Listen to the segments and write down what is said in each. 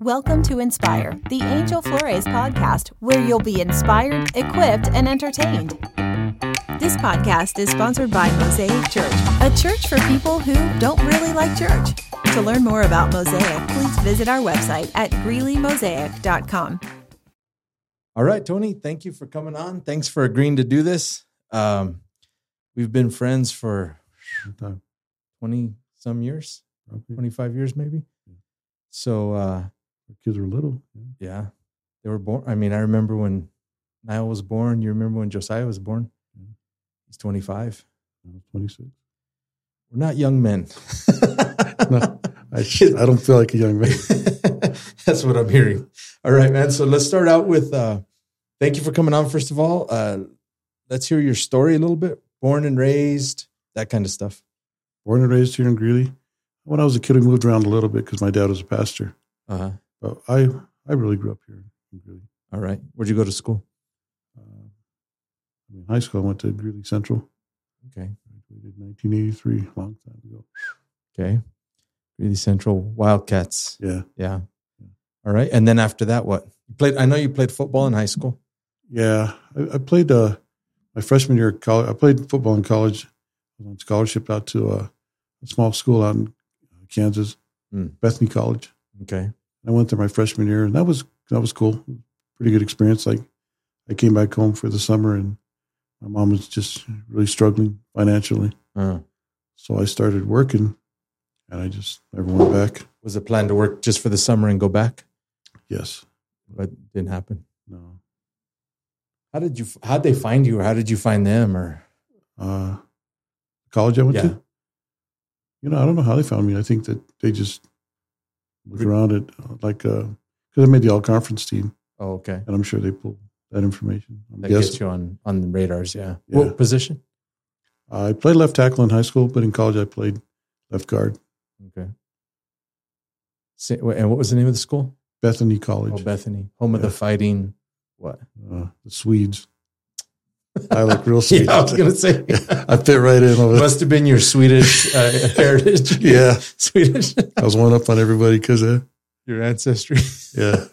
Welcome to Inspire, the Angel Flores podcast, where you'll be inspired, equipped, and entertained. This podcast is sponsored by Mosaic Church, a church for people who don't really like church. To learn more about Mosaic, please visit our website at greeley.mosaic.com. All right, Tony, thank you for coming on. Thanks for agreeing to do this. Um, we've been friends for 20 some years, 25 years maybe. So, uh, Our kids were little. Yeah. yeah, they were born. I mean, I remember when Niall was born. You remember when Josiah was born? Yeah. He's 25. I was 26. We're not young men. No, I, I don't feel like a young man. That's what I'm hearing. All right, man. So let's start out with uh, thank you for coming on, first of all. Uh, let's hear your story a little bit. Born and raised, that kind of stuff. Born and raised here in Greeley. When I was a kid, I moved around a little bit because my dad was a pastor. Uh huh. But I, I really grew up here in Greeley. All right. Where'd you go to school? Uh, I mean, high school, I went to Greeley Central. Okay. Graduated in 1983, long time ago. Okay. Greeley Central Wildcats. Yeah. Yeah. All right. And then after that, what? You played. I know you played football in high school. Yeah. I, I played uh, my freshman year of college. I played football in college. I was on scholarship out to uh, a small school out in Kansas, Hmm. Bethany College. Okay. I went there my freshman year, and that was that was cool. Pretty good experience. Like I came back home for the summer, and my mom was just really struggling financially, Uh, so I started working, and I just never went back. was the plan to work just for the summer and go back, Yes, but didn't happen. no. How did you? How would they find you, or how did you find them? Or Uh, college I went Yeah. to. You know, I don't know how they found me. I think that they just Re- around it, uh, like because I made the all conference team, oh, okay, and I'm sure they pulled that information. I'm that guessing. gets you on on the radars. Yeah. Yeah. What position? I played left tackle in high school, but in college I played left guard. Okay. And what was the name of the school? Bethany College. Oh, Bethany, home of the fighting. What? uh, the Swedes. I look real sweet. Yeah, I was gonna say. I fit right in over. Must have been your Swedish uh, heritage. Yeah, Swedish. I was one up on everybody because of Your ancestry. yeah.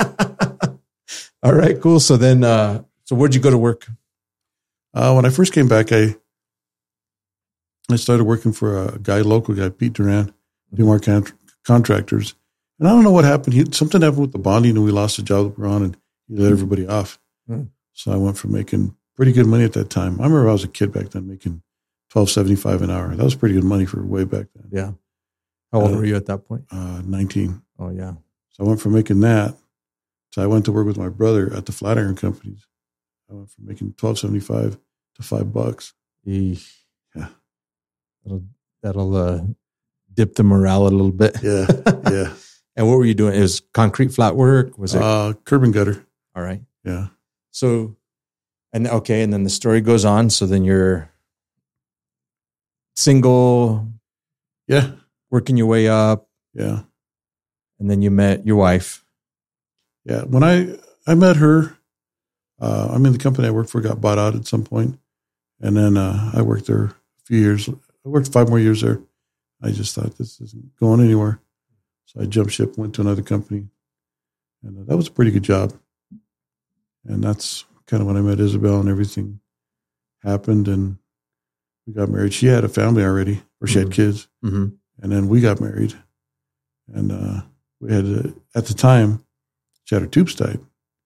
All right, cool. So then, uh, so where'd you go to work? Uh, when I first came back, I I started working for a guy, local guy, Pete Duran, Dumar Cont- Contractors, and I don't know what happened. He something happened with the bonding, and we lost the job that we're on, and he let everybody off. Hmm. So I went from making pretty good money at that time. I remember I was a kid back then, making twelve seventy five an hour. That was pretty good money for way back then. Yeah. How old Uh, were you at that point? Uh, Nineteen. Oh, yeah. So I went from making that. So I went to work with my brother at the Flatiron companies. I went from making twelve seventy five to five bucks. Eesh. Yeah. That'll, that'll uh, dip the morale a little bit. Yeah, yeah. and what were you doing? It was concrete flat work? Was it? Uh, curb and gutter. All right. Yeah. So, and okay, and then the story goes on. So then you're single, Yeah. working your way up, Yeah. and then you met your wife. Yeah. When I I met her, uh, I mean the company I worked for got bought out at some point, and then uh, I worked there a few years. I worked five more years there. I just thought this isn't going anywhere, so I jumped ship, went to another company, and uh, that was a pretty good job. And that's kind of when I met Isabel, and everything happened, and we got married. She had a family already, or she had Mhm. kids. Mm-hmm. and then we got married, and uh, we had to, at the time she had her tubes tied,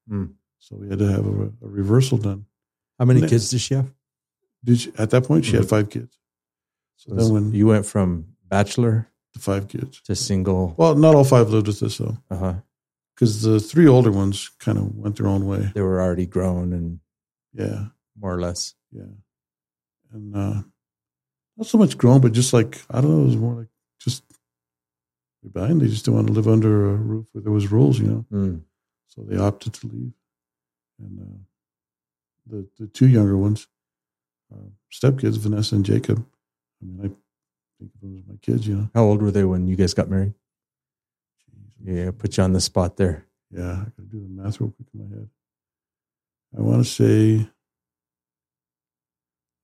Hmm. so we had to have a, a reversal done. How many kids does she have? Did she, at that point she had Mhm. five kids. So Was- then when you went from bachelor to five kids, to single, well, not all five lived with us though, uh huh. Because the three older ones kind of went their own way. They were already grown and Yeah, more or less. yeah, and uh, not so much grown, but just like I don't know, it was more like just rebellion. They just didn't want to live under a roof where there was rules, you know. Mm. so they opted to leave. And uh, the the two younger ones, uh, stepkids, Vanessa and Jacob. I mean, I think of them as my kids. You know, How old were they when you guys got married? Yeah, put you on the spot there. yeah. I got to do the math real quick in my head. I want to say,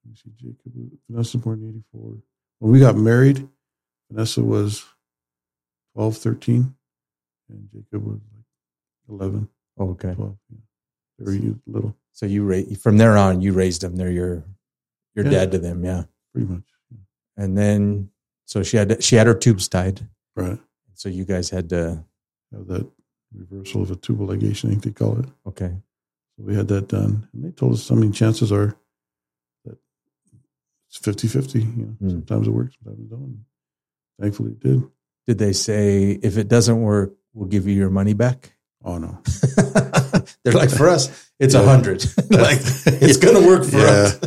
let me see, Jacob, Vanessa born in '84. When we got married, Vanessa was 12, 13, and Jacob was like 11, Oh, okay. 12. Yeah. They were little, So you ra- from there on, you raised them. They're your your Yeah. dad to them, yeah. pretty much. And then so she had she had her tubes tied. Right. So you guys had to Have that reversal of a tubal ligation, I think they call it. okay. So we had that done. And they told us, I mean, chances are that it's 50 50. You know, Mm. sometimes it works, sometimes it don't. Thankfully, it did. Did they say if it doesn't work, we'll give you your money back? Oh, no. They're like for us, it's a Yeah. hundred. like it's gonna work for yeah. us.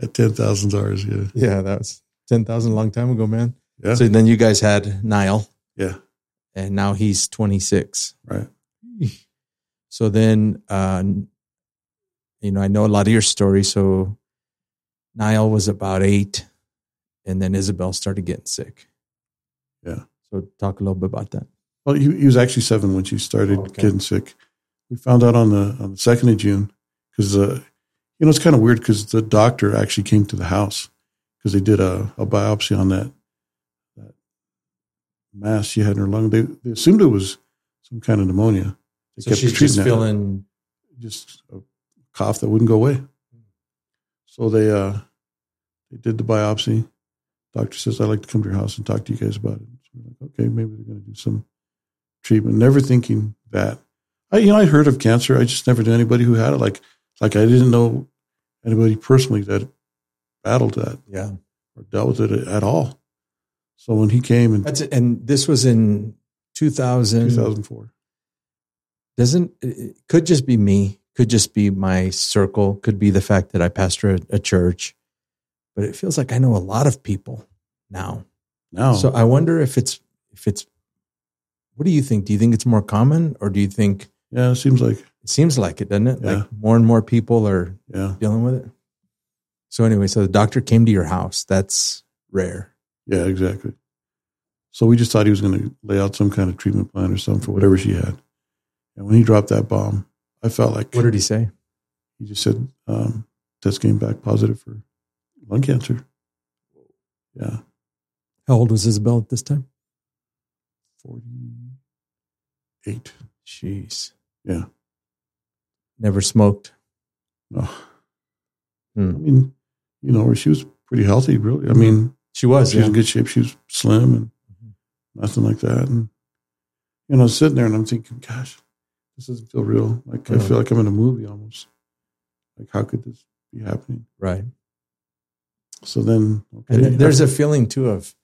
At $10,000, yeah. Yeah, that was ten thousand a long time ago, man. Yeah. So then you guys had Niall, yeah. and now he's twenty six. Right. So then, uh, you know, I know a lot of your story. So Niall was about eight, and then Isabel started getting sick. Yeah. So talk a little bit about that. Well, he, he was actually seven when she started Oh, okay. getting sick. We found out on the on the second of June because uh, you know it's kind of weird because the doctor actually came to the house because they did a, a biopsy on that mass she had in her lung. They they assumed it was some kind of pneumonia. They So she's just feeling just a cough that wouldn't go away. So they uh they did the biopsy. Doctor says I'd like to come to your house and talk to you guys about it. So we're like, okay, maybe they're going to do some treatment. Never thinking that. I you know I heard of cancer. I just never knew anybody who had it. Like like I didn't know anybody personally that battled that yeah. or dealt with it at all. So when he came and That's it. And this was in two thousand. 2004, Doesn't it could just be me? Could just be my circle. Could be the fact that I pastor a, a church. But it feels like I know a lot of people now. now So I wonder if it's if it's. What do you think? Do you think it's more common, or do you think yeah, it seems like it seems like it? Doesn't it? Yeah. Like more and more people are yeah dealing with it. So anyway, so the doctor came to your house. That's rare. Yeah, exactly. So we just thought he was going to lay out some kind of treatment plan or something for whatever she had. And when he dropped that bomb, I felt like What did he say? he just said um, test came back positive for lung cancer. Yeah, How old was Isabel at this time? forty-eight. Jeez. Yeah. Never smoked. No, Hmm. I mean, you know, she was pretty healthy. Really, I mean, She was. she was in good shape. She was slim and Mhm. nothing like that. And you know, sitting there and I'm thinking, gosh, this doesn't feel real. Like I feel like I'm in a movie almost. Like how could this be happening? Right. So then, okay, And then there's a feeling too of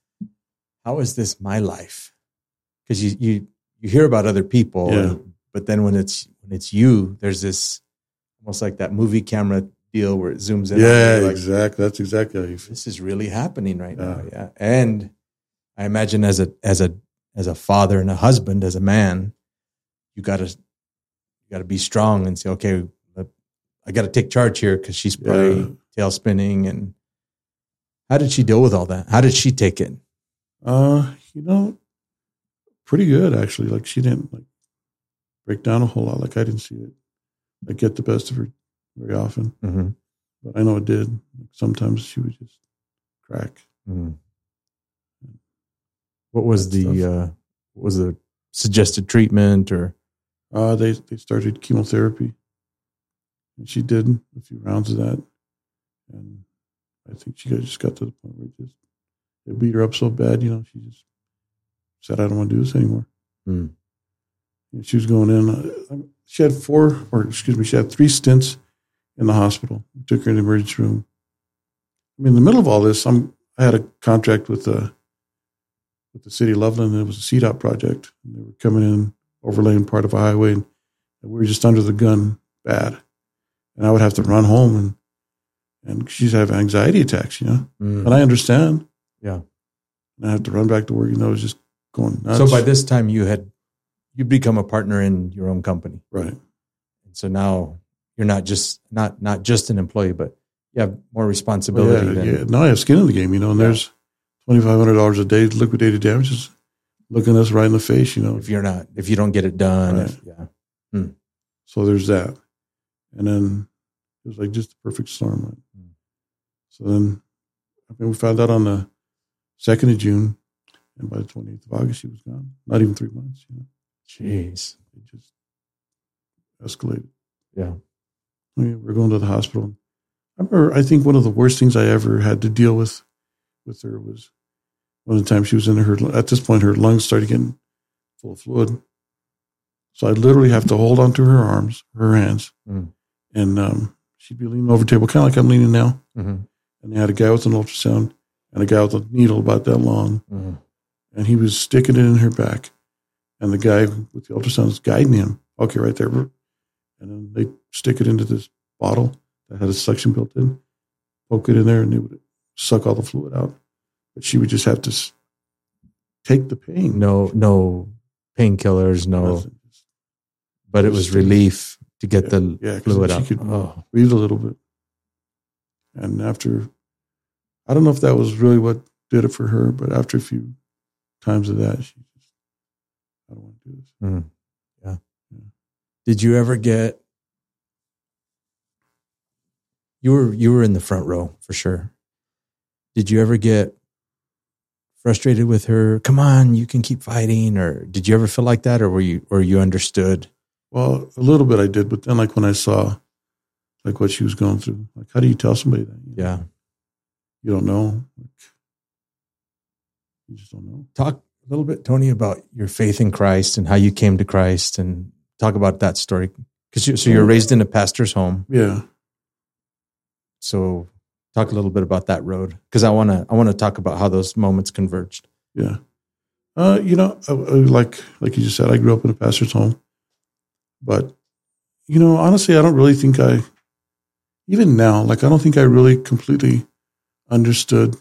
how is this my life? Because you you you hear about other people, Yeah. but then when it's when it's you, there's this almost like that movie camera deal where it zooms in. yeah, like, exactly. That's exactly how you feel. This is really happening right now. Yeah. Yeah, and I imagine as a as a as a father and a husband, as a man, you gotta you gotta be strong and say, okay, I got to take charge here because she's probably Yeah. tail spinning. And how did she deal with all that? How did she take it? Uh, you know, pretty good actually. Like she didn't like break down a whole lot. Like I didn't see it like get the best of her very often, Mm-hmm. but I know it did. Sometimes she would just crack. Mm-hmm. What was That the uh, what was the suggested treatment or Uh, they they started chemotherapy, and she did a few rounds of that, and I think she got, just got to the point where it just it beat her up so bad, you know, she just said, "I don't want to do this anymore." And she was going in. Uh, she had four, or excuse me, she had three stints in the hospital. We took her in the emergency room. I mean, in the middle of all this, I'm I had a contract with the with the city of Loveland, and it was a CDOT project. And they were coming in overlaying part of a highway, and we were just under the gun bad. And I would have to run home, and and she's having anxiety attacks, you know. Mm. And I understand. Yeah. And I have to run back to work. and I was just going nuts. so by this time you had you become a partner in your own company. right, And so now you're not just not not just an employee, but you have more Well, responsibility yeah, than yeah. Now I have skin in the game, you know. And Yeah. there's twenty five hundred dollars a day liquidated damages, looking us right in the face, you know. if you're not if you don't get it done. Right. If, yeah. So there's that. And then it was like just the perfect storm. Right? Mm. So then I mean, we found out on the 2nd of June, and by the 28th of August, she was gone. Not even three months, you know. Jeez. It just escalated. Yeah. We were going to the hospital. I remember, I think one of the worst things I ever had to deal with with her was one of the times she was in her, at this point, her lungs started getting full of fluid. So I literally have to hold onto her arms, her hands, Mm. and um, she'd be leaning over the table, kind of like I'm leaning now. Mm-hmm. And they had a guy with an ultrasound and a guy with a needle about that long, Mm-hmm. and he was sticking it in her back. And the guy with the ultrasound was guiding him. Okay, right there. And then they stick it into this bottle that had a suction built in, poke it in there, and it would suck all the fluid out. But she would just have to take the pain. No, no painkillers, no. Nothing. But it was relief to get Yeah, the yeah, fluid out. she could- oh, breathe a little bit. And after, I don't know if that was really what did it for her, but after a few times of that, she just, I don't want to do this. mm. yeah. Did you ever get? You were you were in the front row for sure. Did you ever get frustrated with her? Come on, you can keep fighting, or did you ever feel like that, or were you or you understood? Well, a little bit I did, but then like when I saw like what she was going through, like how do you tell somebody that? You know, Yeah. You don't know. Like, you just don't know. Talk a little bit, Tony, about your faith in Christ and how you came to Christ, and talk about that story. Because you, so you're raised in a pastor's home. Yeah. So talk a little bit about that road because I want to I want to talk about how those moments converged. Yeah. Uh, you know, I, I, like like you just said, I grew up in a pastor's home, but you know, honestly, I don't really think I, even now, like I don't think I really completely understood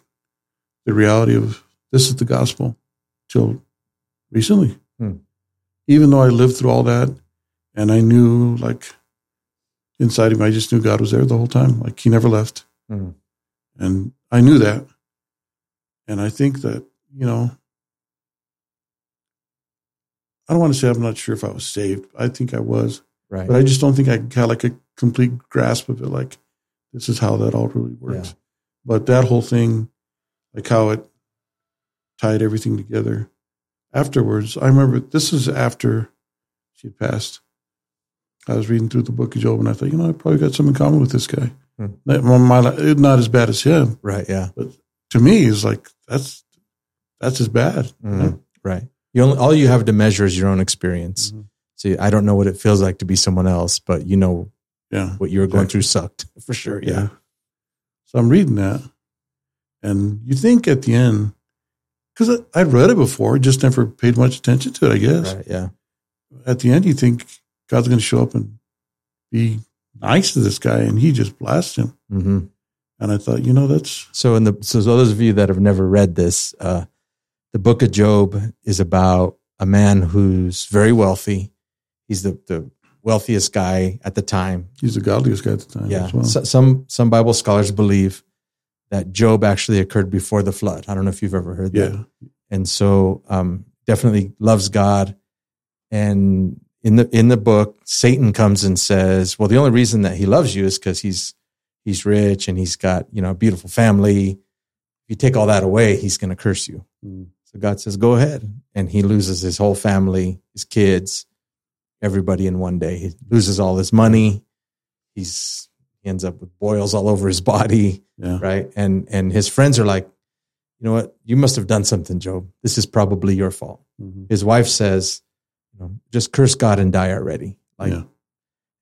the reality of this is the gospel till recently. Hmm. Even though I lived through all that, and I knew like inside of me, I just knew God was there the whole time. Like He never left. Mhm. And I knew that. And I think that, you know, I don't want to say I'm not sure if I was saved. I think I was, Right. but I just don't think I had like a complete grasp of it. Like, this is how that all really works. Yeah. But that whole thing, like how it tied everything together afterwards, I remember this is after she had passed. I was reading through the book of Job and I thought, you know, I probably got some in common with this guy. Hmm. Not, not as bad as him, right. Yeah. But to me it's like that's that's as bad. Mhm. Right. You only all you have to measure is your own experience. Mhm. See, I don't know what it feels like to be someone else, but you know Yeah, what you were going Exactly. through sucked for sure. Yeah. So I'm reading that, and you think at the end, because I'd read it before, just never paid much attention to it. I guess Right. Yeah. at the end, you think God's going to show up and be nice to this guy, and he just blasts him. hmm And I thought, you know, that's So, in the so those of you that have never read this, uh, the Book of Job is about a man who's very wealthy. He's the the wealthiest guy at the time. he's the godliest guy at the time. Yeah. as well. So, some some Bible scholars believe that Job actually occurred before the flood. I don't know if you've ever heard that. and so um, definitely loves God. And in the in the book, Satan comes and says, "Well, the only reason that he loves you is because he's he's rich and he's got you know a beautiful family. If you take all that away, he's going to curse you." Mm. So God says, "Go ahead," and he loses his whole family, his kids, everybody in one day. He loses all his money. He's he ends up with boils all over his body yeah, right? And and his friends are like, you know what? You must have done something, Job. This is probably your fault. Mhm. His wife says, you know, just curse God and die already. Like, yeah,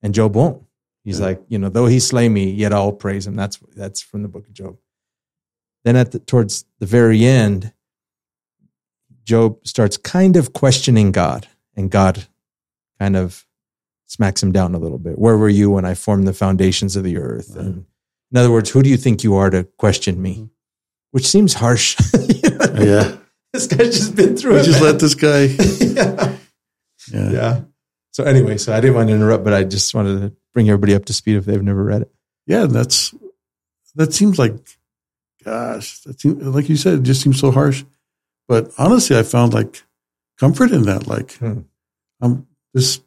and Job won't. He's Yeah. like, you know, though he slay me, yet I'll praise him. That's that's from the book of Job. Then at the towards the very end, Job starts kind of questioning God, and God kind of smacks him down a little bit. Where were you when I formed the foundations of the earth? Right. And in other words, who do you think you are to question me? Mhm. Which seems harsh. You know what I mean? yeah. This guy's just been through We it. just man. let this guy. yeah. Yeah, yeah. So anyway, so I didn't want to interrupt, but I just wanted to bring everybody up to speed if they've never read it. yeah. That's that seems like, gosh, that seems, like you said, it just seems so harsh. But honestly, I found like comfort in that. Like, Hmm. I'm this.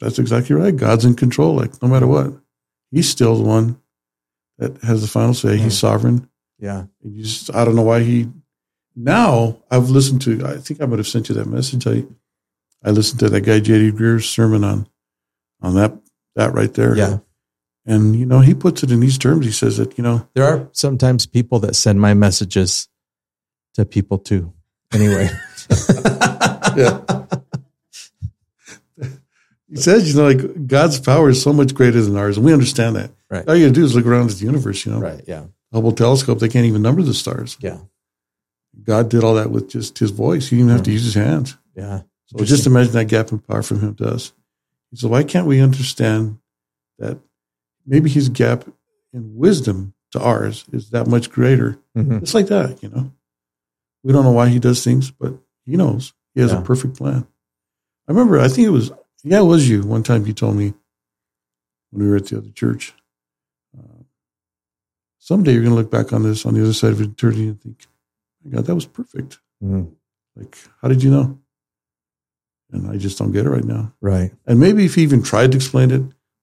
That's exactly right. God's in control. Like, no matter what, He's still the one that has the final say. He's sovereign. Yeah. And you just, I don't know why he. Now I've listened to. I think I might have sent you that message. I I listened to that guy J.D. Greear's sermon on on that that right there. Yeah. And, you know, he puts it in these terms. He says that, you know, There are sometimes people that send my messages to people too. Anyway. Yeah. he says, you know, like God's power is so much greater than ours. And we understand that. Right. All you do is look around at the universe, you know. Right. Yeah. Hubble telescope, they can't even number the stars. Yeah. God did all that with just his voice. He didn't even have to mm. use his hands. Yeah. So just imagine that gap in power from him to us. So why can't we understand that maybe his gap in wisdom to ours is that much greater? Mhm. It's like that, you know. We don't know why he does things, but he knows. He has Yeah. a perfect plan. I remember, I think it was, yeah, it was you. One time you told me when we were at the other church, uh, someday you're going to look back on this on the other side of eternity and think, my God, that was perfect. Mhm. Like, how did you know? And I just don't get it right now. Right. And maybe if he even tried to explain it,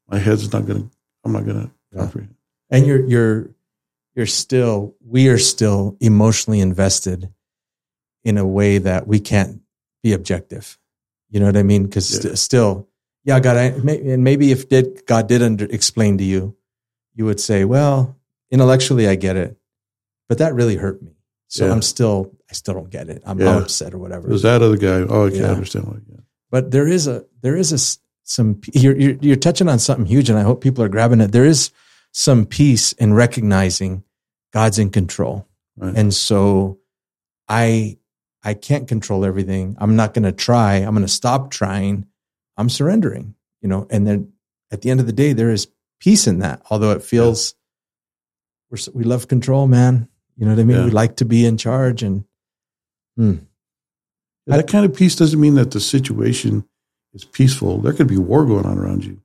my head's not going to, I'm not going to Yeah. comprehend. And you're you're you're still we are still emotionally invested in a way that we can't be objective. You know what I mean? Because Yeah. still, yeah, God, I, may- and maybe if did God did under, explain to you, you would say, well, intellectually I get it, but that really hurt me. So Yeah. I'm still I still don't get it. I'm, Yeah. Upset or whatever. It was that other guy. Oh, I can't understand why. Yeah. but there is a there is a some you're, you're you're touching on something huge and i hope people are grabbing it. There is some peace in recognizing god's in control. Right. and so i i can't control everything. I'm not going to try. I'm going to stop trying. I'm surrendering you know? And then at the end of the day there is peace in that although it feels we're we love control man. You know what i mean? Yeah. we like to be in charge and hmm. That kind of peace doesn't mean that the situation is peaceful. There could be war going on around you,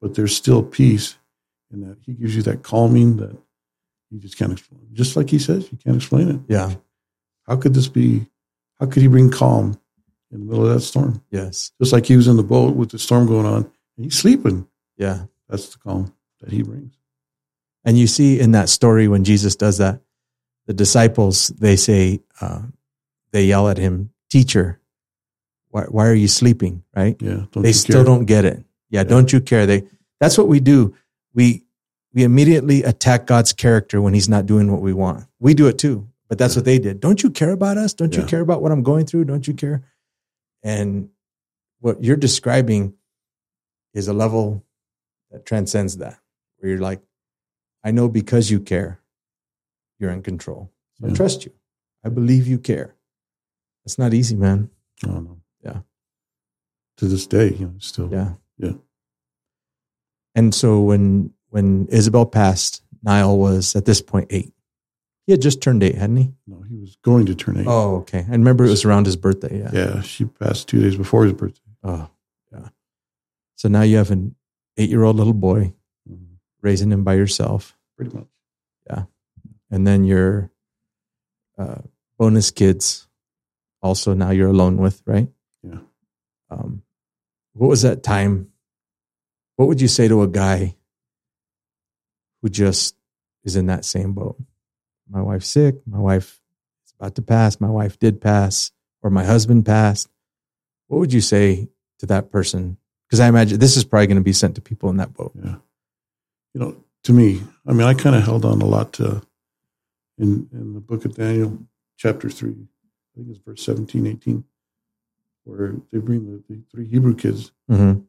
but there's still peace in that he gives you that calming that you just can't explain. Just like he says, you can't explain it. yeah How could this be? How could he bring calm in the middle of that storm? yes Just like he was in the boat with the storm going on, and he's sleeping. yeah That's the calm that he brings. And you see in that story when Jesus does that, the disciples they say uh, they yell at him, "Teacher, why, why are you sleeping?" Right? Yeah. They still care? don't get it. Yeah, Yeah. don't you care? They that's what we do. We we immediately attack God's character when He's not doing what we want. We do it too, but that's Yeah. what they did. Don't you care about us? Don't you care about what I'm going through? Don't you care? And what you're describing is a level that transcends that, where you're like, I know because you care, you're in control. So I trust you. I believe you care. It's not easy, man. Oh, no. Yeah. To this day, you know, still. Yeah. Yeah. And so when when Isabel passed, Niall was at this point eight. He had just turned eight, hadn't he? No, he was going to turn eight. Oh, okay. I remember it was around his birthday. Yeah. Yeah, she passed two days before his birthday. Oh, yeah. So now you have an eight year old little boy Mhm. raising him by yourself. Pretty much. Yeah. And then your uh, bonus kids also now you're alone with, right? Yeah. Um, what was that time? What would you say to a guy who just is in that same boat? My wife's sick. My wife is about to pass. My wife did pass, or my husband passed. What would you say to that person? Because I imagine this is probably going to be sent to people in that boat. Yeah. You know, to me, I mean, I kind of held on a lot to in in the book of Daniel, chapter three, I think it's verse 17, 18, where they bring the, the three Hebrew kids. Mm-hmm.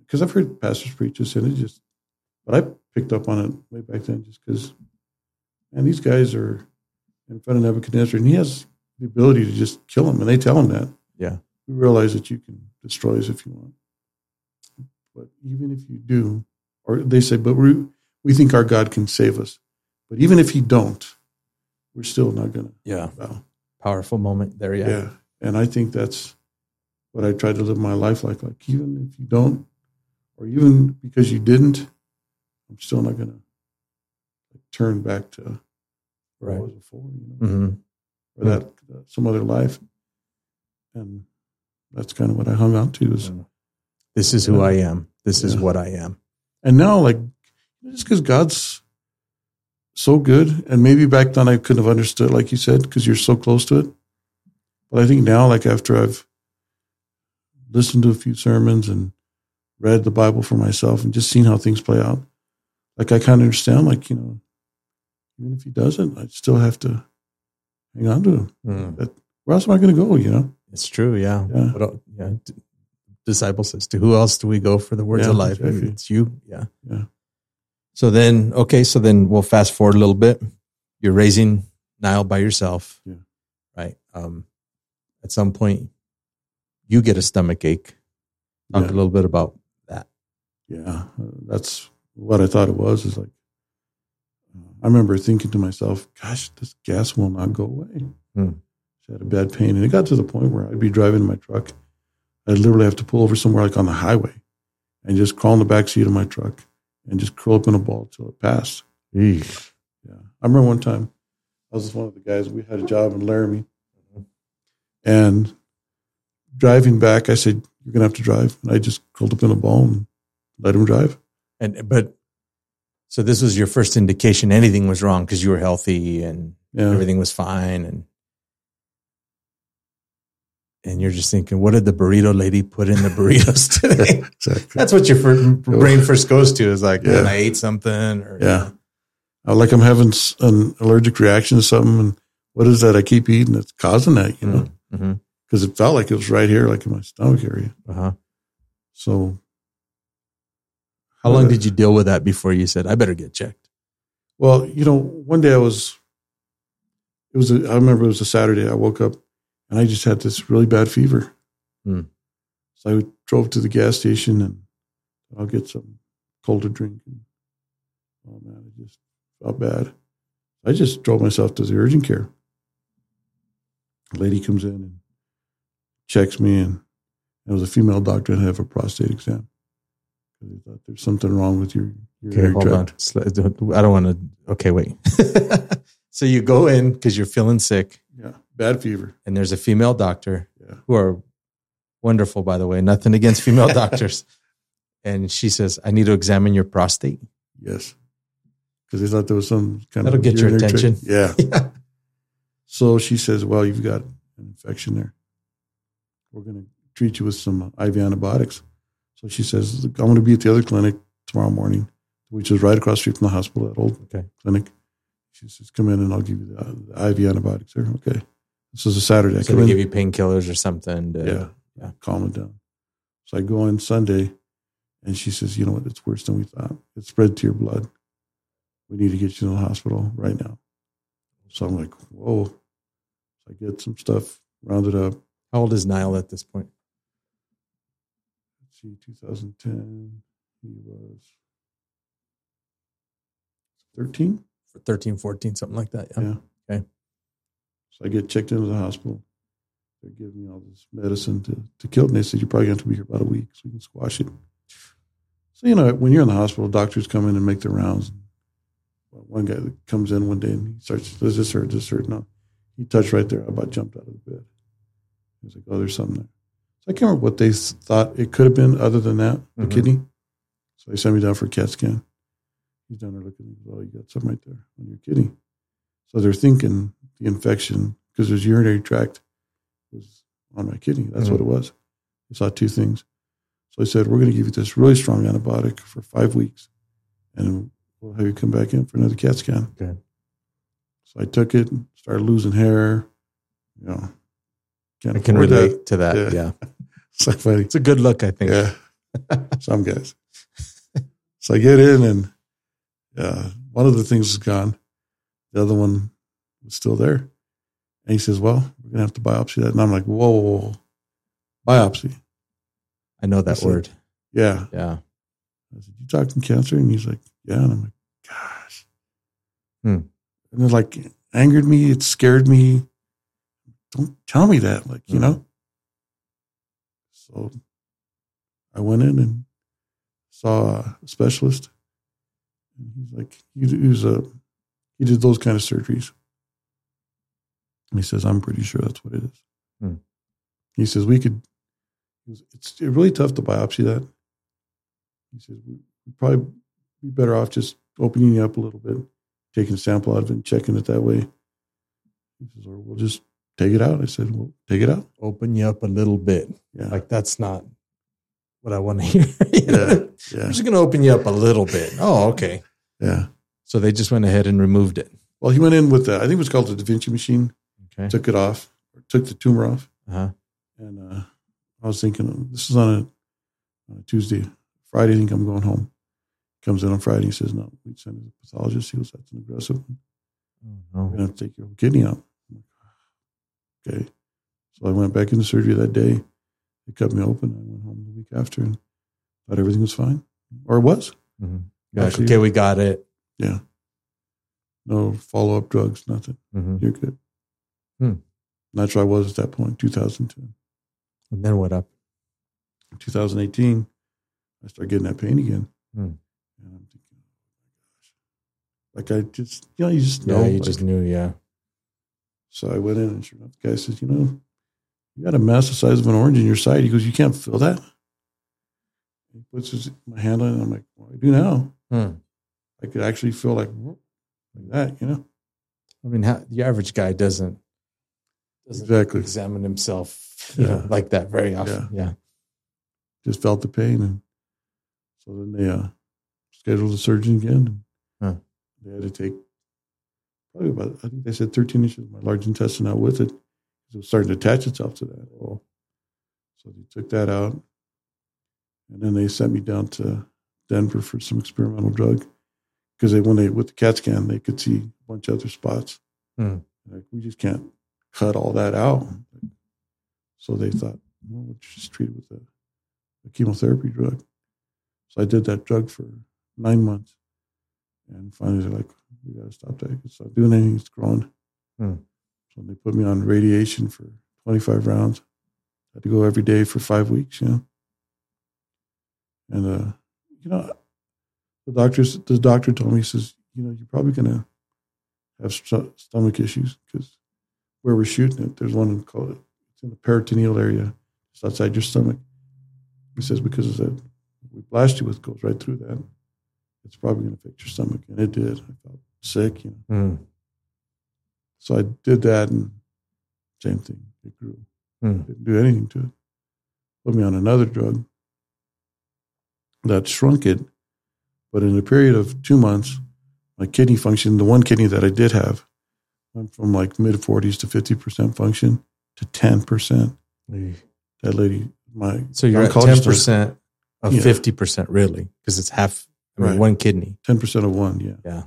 Because I've heard pastors preach this, and it just, but I picked up on it way back then just because, man, these guys are in front of Nebuchadnezzar, and he has the ability to just kill them, and they tell him that. Yeah. We realize that you can destroy us if you want. But even if you do, or they say, but we, we think our God can save us. But even if he don't, we're still not going to Yeah. bow. Powerful moment there. Yeah. Yeah. And I think that's what I try to live my life like. Like, even if you don't, or even because you didn't, I'm still not going to turn back to where I Right. was before, you know, hmm or that, that some other life. And that's kind of what I hung on to. Is, This is who I am. This is what I am. And now, like, just because God's so good, and maybe back then I couldn't have understood, like you said, because you're so close to it. But I think now, like after I've listened to a few sermons and read the Bible for myself and just seen how things play out. Like I kind of understand, like, you know, even if he doesn't, I still have to hang on to him. Mm. That, where else am I going to go, you know? It's true. Yeah. Yeah. Yeah. Disciple says, to who else do we go for the words Yeah, of life? exactly. It's you. Yeah. Yeah. So then, okay. So then we'll fast forward a little bit. You're raising Niall by yourself. Yeah. Right. Um, at some point, you get a stomach ache. Talk Yeah. a little bit about that. Yeah, uh, that's what I thought it was. Is like, I remember thinking to myself, "Gosh, this gas will not go away." Hmm. I had a bad pain, and it got to the point where I'd be driving in my truck. I'd literally have to pull over somewhere like on the highway, and just crawl in the back seat of my truck and just curl up in a ball till it passed. Yeah, I remember one time I was with one of the guys. We had a job in Laramie, and driving back, I said, "You're gonna have to drive," and I just curled up in a ball and let him drive. And, but, so this was your first indication anything was wrong because you were healthy and Yeah, everything was fine and and you're just thinking what did the burrito lady put in the burritos today exactly. that's what your brain first goes to is like Yeah. when i ate something or Yeah. Uh, like I'm having an allergic reaction to something, and what is that I keep eating that's causing that? You know, mm-hmm. because it felt like it was right here, like in my stomach area. uh-huh. So, how long did you deal with that before you said i better get checked Well, you know, one day I was, it was, a, I remember it was a Saturday. I woke up and I just had this really bad fever. Hmm. So I drove to the gas station and I'll get some cold to drink. And, oh man, it just felt bad. I just drove myself to the urgent care. A lady comes in and checks me, and it was a female doctor and I have a prostate exam. They thought there's something wrong with your, your okay hold tract. on i don't want to okay wait so you go in because you're feeling sick Yeah, bad fever. and there's a female doctor Yeah. who are wonderful by the way nothing against female doctors and she says i need to examine your prostate Yes. Because they thought there was some kind of That'll get your attention. Yeah. yeah So she says, Well, you've got an infection there. We're going to treat you with some IV antibiotics. So she says, I'm going to be at the other clinic tomorrow morning, which is right across the street from the hospital, that old Okay. clinic. She says, Come in and I'll give you the, the IV antibiotics there. Okay. This is a Saturday. So they in, give you painkillers or something. To, yeah, yeah. calm it down. So I go on Sunday and she says, You know what? It's worse than we thought. It spread to your blood. We need to get you to the hospital right now. So I'm like, Whoa. So I get some stuff rounded up. How old is Niall at this point? Let's see, 2010, he was 13. 13, 14, something like that. Yeah. Yeah. Okay. So I get checked into the hospital. They're giving me all this medicine to, to kill it. And they said, You're probably going to be here about a week so we can squash it. So, you know, when you're in the hospital, doctors come in and make their rounds. One guy comes in one day and he starts, Does this hurt? Does this hurt? No. He touched right there. I about jumped out of the bed. He was like, Oh, there's something there. So I can't remember what they thought it could have been other than that, the Mhm. kidney. So they sent me down for a CAT scan. He's down there looking. He goes, Oh, you got something right there on your kidney. So they're thinking the infection, because his urinary tract was on my kidney. That's Mhm. what it was. They saw two things. So I said, We're going to give you this really strong antibiotic for five weeks, and we'll have you come back in for another CAT scan. Okay. So I took it, and started losing hair. You know, can't I can relate that. to that. Yeah. Yeah. So funny. It's a good look, I think. Yeah. Some guys. so I get in and uh, one of the things is gone. The other one was still there. And he says, Well, we're going to have to biopsy that. And I'm like, Whoa, whoa, whoa. biopsy. I know that That's it. word. Yeah. Yeah. I said, You talking cancer? And he's like, Yeah. And I'm like, Gosh. Hmm. And it like angered me. It scared me. Don't tell me that. Like, you Hmm. know? So I went in and saw a specialist. And he's like, he, was a, he did those kind of surgeries. And he says, I'm pretty sure that's what it is. Hmm. He says, we could, it's really tough to biopsy that. He says, we- we'd probably be better off just opening it up a little bit, taking a sample out of it and checking it that way. He says, or we'll just take it out. I said, well, take it out. Open you up a little bit. Yeah. Like that's not what I want to hear. Yeah, yeah. I'm just going to open you up a little bit. Oh, okay. Yeah. So they just went ahead and removed it. Well, he went in with the, I think it was called the Da Vinci machine. Okay. Took it off, took the tumor off, Uh-huh. and uh, I was thinking this is on a, on a Tuesday, Friday. I think I'm going home. Comes in on Friday. He says, "No, we sent it to the pathologist." He goes, "That's an aggressive. one. Oh, We're gonna take your kidney out." Okay. So I went back into surgery that day. They cut me open. I went home the week after and thought everything was fine, or it was. Mhm. You're like, Actually- okay, we got it. Yeah. No follow up drugs, nothing. Mhm. You're good. Hmm. That's where I was at that point, 2010. And then what up? 2018, I start getting that pain again. Hmm. And I'm thinking, oh gosh. Like I just, you know, you just Yeah, you like- just knew. Yeah. so I went in and sure enough, the guy says, you know, you got a mass the size of an orange in your side. He goes, you can't feel that. He puts his, my hand on it. I'm like, well, I do now. Hmm. I could actually feel like, like that, you know? I mean, how, the average guy doesn't, doesn't Exactly. examine himself, you know, like that very often. Yeah. Just felt the pain. And so then they uh, scheduled a surgeon again. Huh. They had to take probably about, I think they said 13 inches of my large intestine out with it. It was starting to attach itself to that. Oh. So they took that out. And then they sent me down to Denver for some experimental drug. Because they, when they, with the CAT scan, they could see a bunch of other spots. Hmm. Like, we just can't cut all that out. So they thought, well, we'll just treat it with a, a chemotherapy drug. So I did that drug for nine months. And finally, they're like, we got to stop that. It's not doing anything. It's growing. Hmm. So they put me on radiation for 25 rounds. had to go every day for five weeks, you know. And, uh, you know, the doctors, the doctor told me, he says, you know, you're probably going to have st- stomach issues because where we're shooting it, there's one called, it, it's in the peritoneal area, just outside your stomach. He says, because of that, we blast you with goes right through that. It's probably going to affect your stomach. And it did. I felt sick, you know. Hmm. So I did that and same thing. It grew. Hmm. Didn't do anything to it. Put me on another drug that shrunk it. But in a period of two months, my kidney function, the one kidney that I did have, went from like mid 40s to 50% function to 10%. That lady, my So you're at ten percent of Yeah. fifty percent, really, because it's half. I mean, Right. one kidney. 10% of one, yeah. Yeah.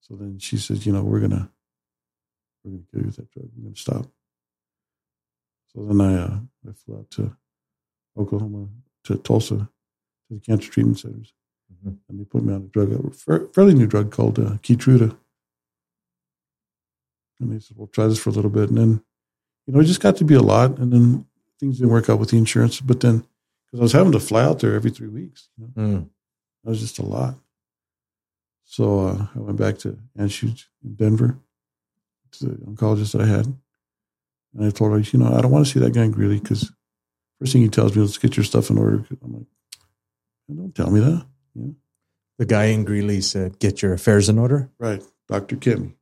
So then she says, you know, we're gonna we're gonna kill you with that drug. We're gonna stop. So then I uh, I flew out to Oklahoma to Tulsa to the cancer treatment centers, Mhm. and they put me on a drug, a fairly new drug called uh, Keytruda. And they said, "Well, try this for a little bit," and then you know it just got to be a lot, and then things didn't work out with the insurance. But then because I was having to fly out there every three weeks, you know, Hmm. that was just a lot. So uh, I went back to Anschutz in Denver to the oncologist that I had. And I told her, you know, I don't want to see that guy in Greeley because first thing he tells me, let's get your stuff in order. I'm like, don't tell me that. The guy in Greeley said, "Get your affairs in order." Right. Dr. Kimmy.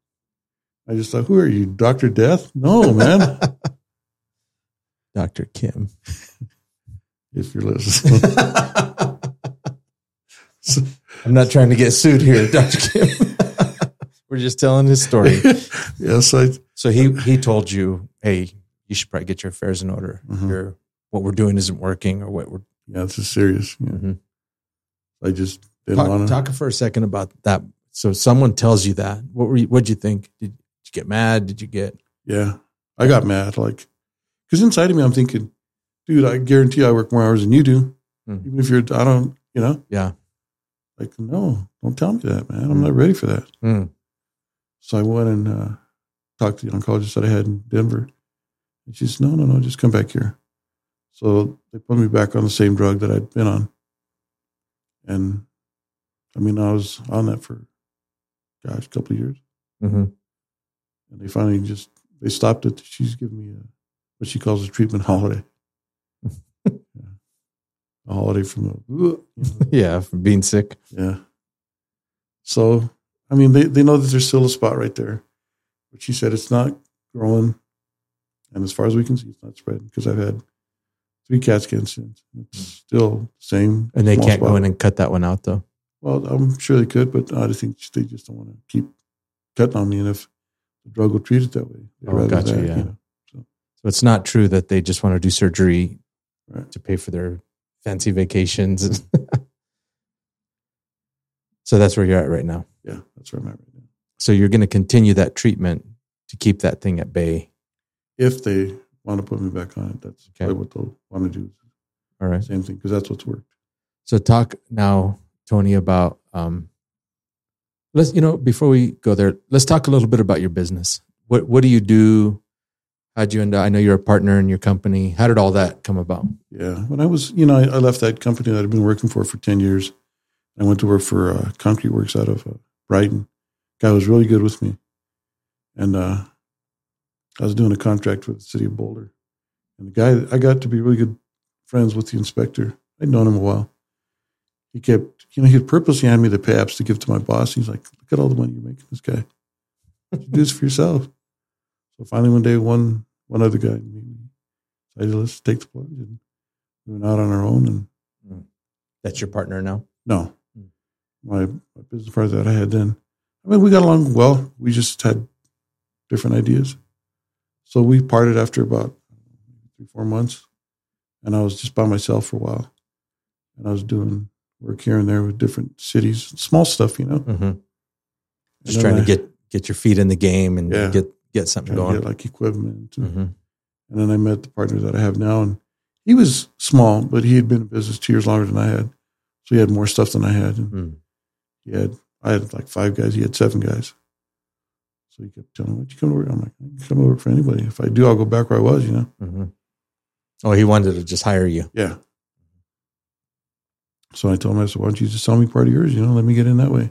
I just thought, who are you, Dr. Death? No, man. Doctor Kim. if you're listening. I'm not trying to get sued here, Doctor Kim. We're just telling his story. yes, I, So he he told you, "Hey, you should probably get your affairs in order. Mhm. Your what we're doing isn't working, or what we're." yeah, this is serious. Yeah. Mhm. I just didn't Talk, to. talk for a second about that. So someone tells you that. What were you, what'd you think? Did, did you get mad? Did you get? Yeah, I got mad. Like, because inside of me, I'm thinking, dude, I guarantee I work more hours than you do. Hmm. Even if you're, I don't, you know, Yeah. like, no, don't tell me that, man. I'm not ready for that. Mm. So I went and uh, talked to the oncologist that I had in Denver. And she said, no, no, no, just come back here. So they put me back on the same drug that I'd been on. And I mean, I was on that for, gosh, a couple of years. hmm And they finally just, they stopped it. She's giving me a, what she calls a treatment holiday. Yeah. A holiday from the, you know, Yeah, from being sick. Yeah. So, I mean, they, they know that there's still a spot right there. But she said it's not growing. And as far as we can see, it's not spreading because I've had three CAT scans. in. It's still the same. And they can't go in and cut that one out though. Well, I'm sure they could, but I just think they just don't want to keep cutting on me. And if the drug will treat it that way, Oh, gotcha, that, yeah. you know. So it's not true that they just want to do surgery Right. to pay for their fancy vacations. so that's where you're at right now. Yeah, that's where I'm at right now. So you're going to continue that treatment to keep that thing at bay. If they want to put me back on it, that's Okay. probably what they'll want to do. All right. Same thing, because that's what's worked. So talk now, Tony, about um let's you know, before we go there, let's talk a little bit about your business. What what do you do? How'd you end up I know you're a partner in your company. How did all that come about? Yeah. When I was, you know, I, I left that company that I'd been working for for 10 years. I went to work for uh, Concrete Works out of uh, Brighton. Guy was really good with me. And uh, I was doing a contract with the city of Boulder. And the guy, I got to be really good friends with the inspector. I'd known him a while. He kept, you know, he'd purposely hand me the pay apps to give to my boss. He's like, look at all the money you're making, this guy. You do this for yourself. So finally, one day, one one other guy me, decided, let's take the plunge. And we went out on our own. And That's your partner now? no, Hmm. my, my business partner that I had then, I mean, we got along well. We just had different ideas. So we parted after about three, four months. And I was just by myself for a while. And I was doing work here and there with different cities, small stuff, you know. Mm-hmm. Just trying to I- get get your feet in the game and Yeah. get get something going. get like equipment. And, hmm and then I met the partner that I have now. And he was small, but he had been in business two years longer than I had. So he had more stuff than I had. And Mm. he had, I had like five guys. He had seven guys. So he kept telling me, "Why'd you come to work?" I'm like, "I can come to work for anybody. If I do, I'll go back where I was." You know? hmm Oh, he wanted to just hire you. Yeah. So I told him, I said, "Why don't you just sell me part of yours? You know, let me get in that way."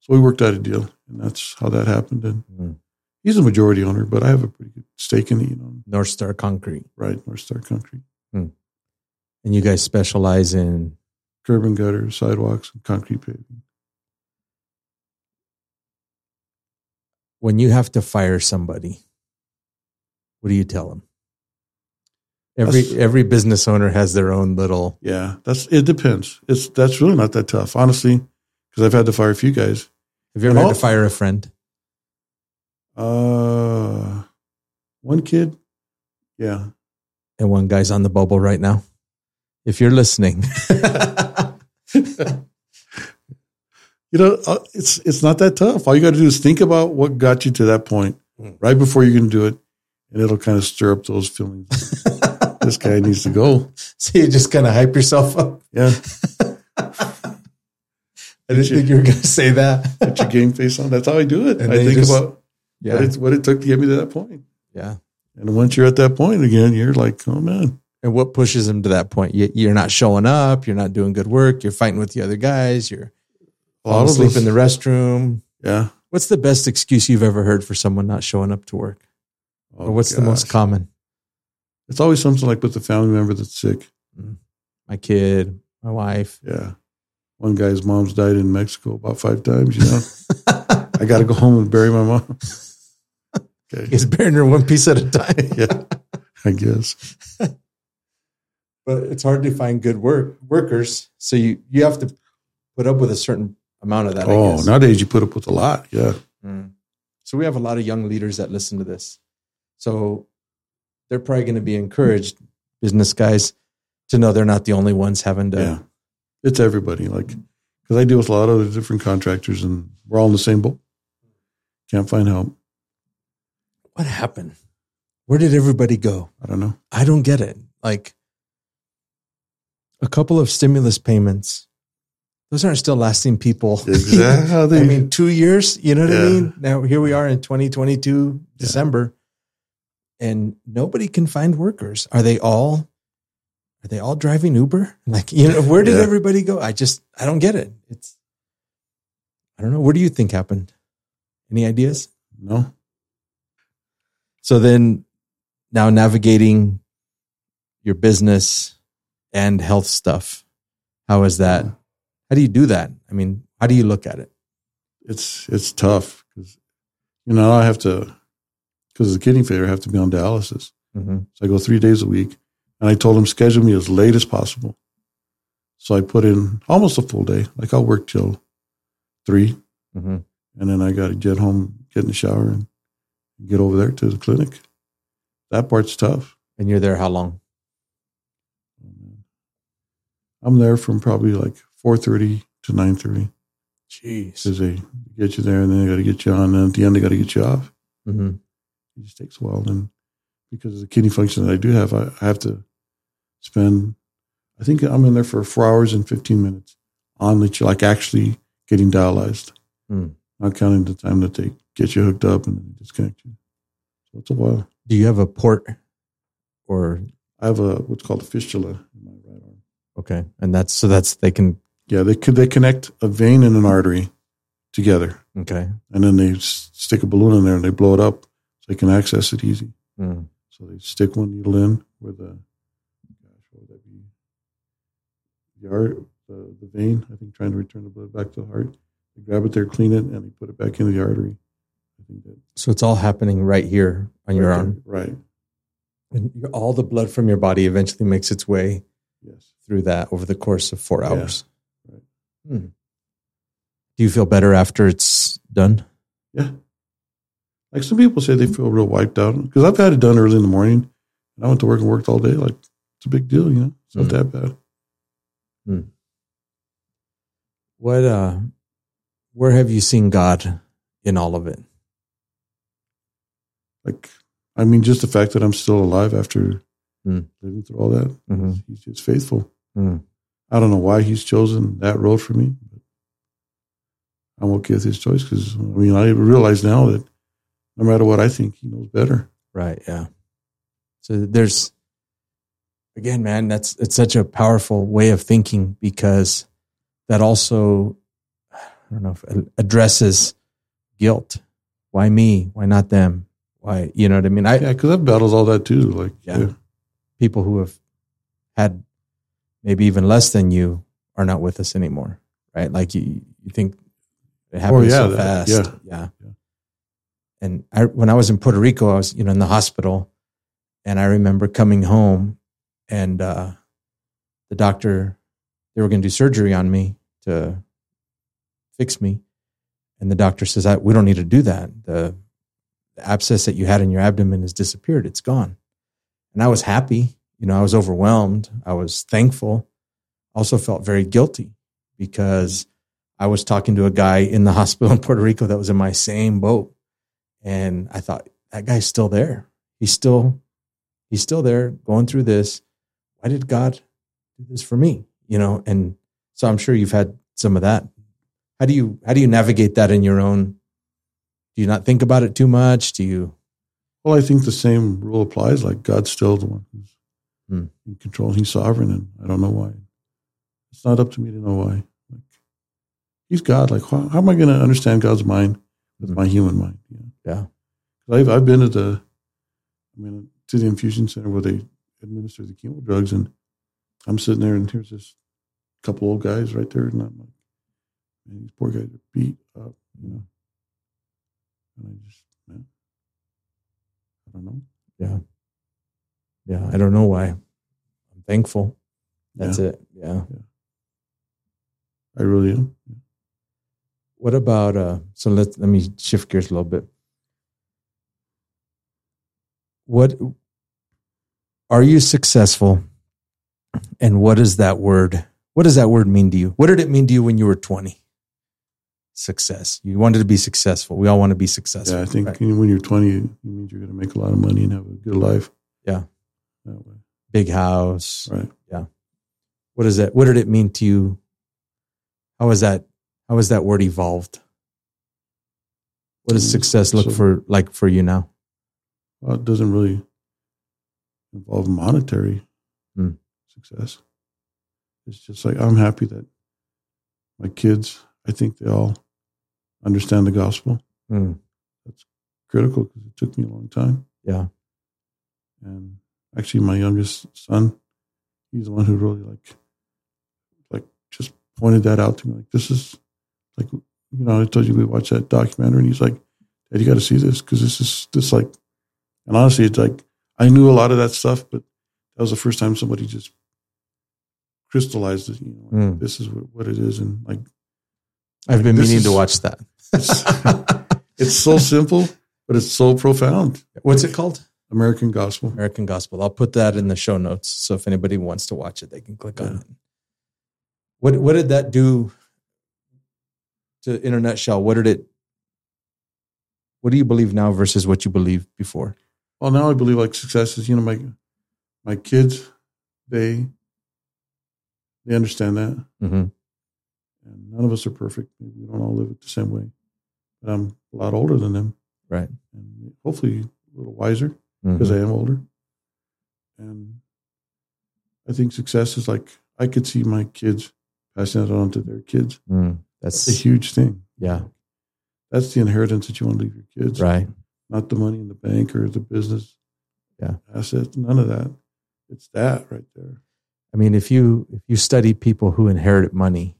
So we worked out a deal, and that's how that happened. And Mhm. he's a majority owner, but I have a pretty good stake in it. You know, Northstar Concrete. right? Northstar Concrete, And you guys specialize in curb and gutter, sidewalks, and concrete paving. When you have to fire somebody, what do you tell them? Every That's- every business owner has their own little. Yeah, that's it. Depends. It's that's really not that tough, honestly, because I've had to fire a few guys. Have you ever had Well- to fire a friend? Uh, one kid, yeah, And one guy's on the bubble right now. If you're listening, you know, uh, it's it's not that tough. All you got to do is think about what got you to that point Mm. right before going to do it, and it'll kind of stir up those feelings. this guy needs to go. so you just kind of hype yourself up. Yeah, I didn't think you were going to say that. put your game face on. That's how I do it. And I think just- about what Yeah, it, what it took to get me to that point. yeah. And once you're at that point again, you're like, oh man, And what pushes him to that point? You, you're not showing up. You're not doing good work. You're fighting with the other guys. You're a lot falling of asleep in the restroom. yeah. What's the best excuse you've ever heard for someone not showing up to work? Oh, or what's the most common? It's always something like with the family member that's sick. Mm. My kid, my wife. Yeah. One guy's mom's died in Mexico about five times, you know. I got to go home and bury my mom. Okay. He's burying her one piece at a time. Yeah. I guess. but it's hard to find good work workers. So you you have to put up with a certain amount of that. I Oh, nowadays you put up with a lot. Yeah. Mm. So we have a lot of young leaders that listen to this. So they're probably going to be encouraged, business guys, to know they're not the only ones having to. Yeah. It's everybody. Like, because I deal with a lot of different contractors and we're all in the same boat. Can't find help. What happened? Where did everybody go? I don't know. I don't get it. Like a couple of stimulus payments, those aren't still lasting people. Exactly. I mean, two years, you know what I mean? Now here we are in 2022, Yeah. December, and nobody can find workers. Are they all are they all driving Uber? Like, you know, where did Yeah. everybody go? I just I don't get it. It's I don't know. What do you think happened? Any ideas? no. So then now navigating your business and health stuff. How is that? How do you do that? I mean, how do you look at it? It's it's tough because you know I have to because of the kidney failure I have to be on dialysis. Mm-hmm. So I go three days a week. And I told him schedule me as late as possible. So I put in almost a full day. Like I'll work till 3 Mm-hmm. and then I got to get home, get in the shower, and get over there to the clinic. That part's tough. And you're there how long? I'm there from probably like 4:30 to 9:30 Jeez. because they get you there, and then they got to get you on, and at the end they got to get you off. Mm-hmm. It just takes a while, and because of the kidney function that I do have, I, I have to spend. I think I'm in there for four hours and 15 minutes on the like actually getting dialyzed, Hmm. not counting the time that they get you hooked up and disconnect you. So it's a while. Do you have a port or I have a what's called a fistula in my right arm. okay? And that's so that's they can Yeah, they could they connect a vein and an artery together, okay. and then they s- stick a balloon in there and they blow it up so they can access it easy. Mm. So they stick one needle in where the gosh, what would that be? The art, the, the vein. I think trying to return the blood back to the heart. They grab it there, clean it, and they put it back into the artery. I think that So it's all happening right here on your right arm, there. right? and all the blood from your body eventually makes its way Yes. through that over the course of four hours. Right. Hmm. Do you feel better after it's done? Yeah. Like some people say they feel real wiped out because I've had it done early in the morning, and I went to work and worked all day. Like it's a big deal, you know. It's not Mhm. that bad. What uh where have you seen God in all of it? Like, I mean, just the fact that I'm still alive after Mm. living through all that, Mhm. he's just faithful. Mm. I don't know why he's chosen that road for me, but I'm okay with his choice because I mean, I realize now that no matter what I think, he knows better. Right, yeah. So there's again, man, that's it's such a powerful way of thinking because that also I don't know if addresses guilt. Why me? Why not them? Why you know what I mean? I Yeah, because that battles all that too. Like, Yeah. yeah, people who have had maybe even less than you are not with us anymore, right? Like you, you think it happens yeah, so that- fast. yeah. yeah. Yeah. And I, when I was in Puerto Rico, I was, you know, in the hospital and I remember coming home and, uh, the doctor, they were going to do surgery on me to fix me. And the doctor says, I, we don't need to do that. The, the abscess that you had in your abdomen has disappeared. It's gone. And I was happy. You know, I was overwhelmed. I was thankful. Also felt very guilty because I was talking to a guy in the hospital in Puerto Rico that was in my same boat. And I thought, that guy's still there. He's still, he's still there going through this. Why did God do this for me? You know, and so I'm sure you've had some of that. How do you, how do you navigate that in your own? Do you not think about it too much? Do you, Well, I think the same rule applies. Like God's still the one who's Hmm. in control. He's sovereign, and I don't know why. It's not up to me to know why. Like He's God. Like how, how am I going to understand God's mind with Hmm. my human mind? You know? yeah. I've I've been to the, I mean, to the infusion center where they administer the chemo drugs, and I'm sitting there, and here's this couple old guys right there, and I'm like, man, these poor guys are beat up, you know. And I just, man, I don't know. Yeah. Yeah. I don't know why. I'm thankful. That's Yeah. it. Yeah. I really am. What about uh so let let me shift gears a little bit. What are you successful? And what is that word? What does that word mean to you? What did it mean to you when you were 20? Success. You wanted to be successful. We all want to be successful. Yeah, I think right? when you're 20, it means you're going to make a lot of money and have a good life. Yeah. Big house. Right. Yeah. What is that? What did it mean to you? How is that? How has that word evolved? What does Mm, success look so- for like for you now? Well, it doesn't really involve monetary Hmm. success. It's just like I'm happy that my kids, I think they all understand the gospel. Mm, Critical because it took me a long time. yeah. And actually, my youngest son, he's the one who really like, like just pointed that out to me. Like this is like, you know, I told you we watched that documentary, and he's like, "Dad, you got to see this because this is this like." And honestly, it's like I knew a lot of that stuff, but that was the first time somebody just crystallized it. You know, like, Mm. this is what, what it is, and like I've been This meaning to watch that. it's so simple, but it's so profound. What's it called? American gospel. American Gospel. I'll put that in the show notes. So if anybody wants to watch it, they can click on it. What what did that do to internet shell? What did it what do you believe now versus what you believed before? Well, now I believe like success is, you know, my my kids, they they understand that, Mm-hmm. and none of us are perfect. We don't all live it the same way. But I'm a lot older than them, Right. and hopefully a little wiser Because I am older. And I think success is like I could see my kids passing that on to their kids. Mm. It's That's a huge thing. yeah, That's the inheritance that you want to leave your kids. right. Not the money in the bank or the business Yeah. assets. None of that. It's that right there. I mean, if you if you study people who inherit money,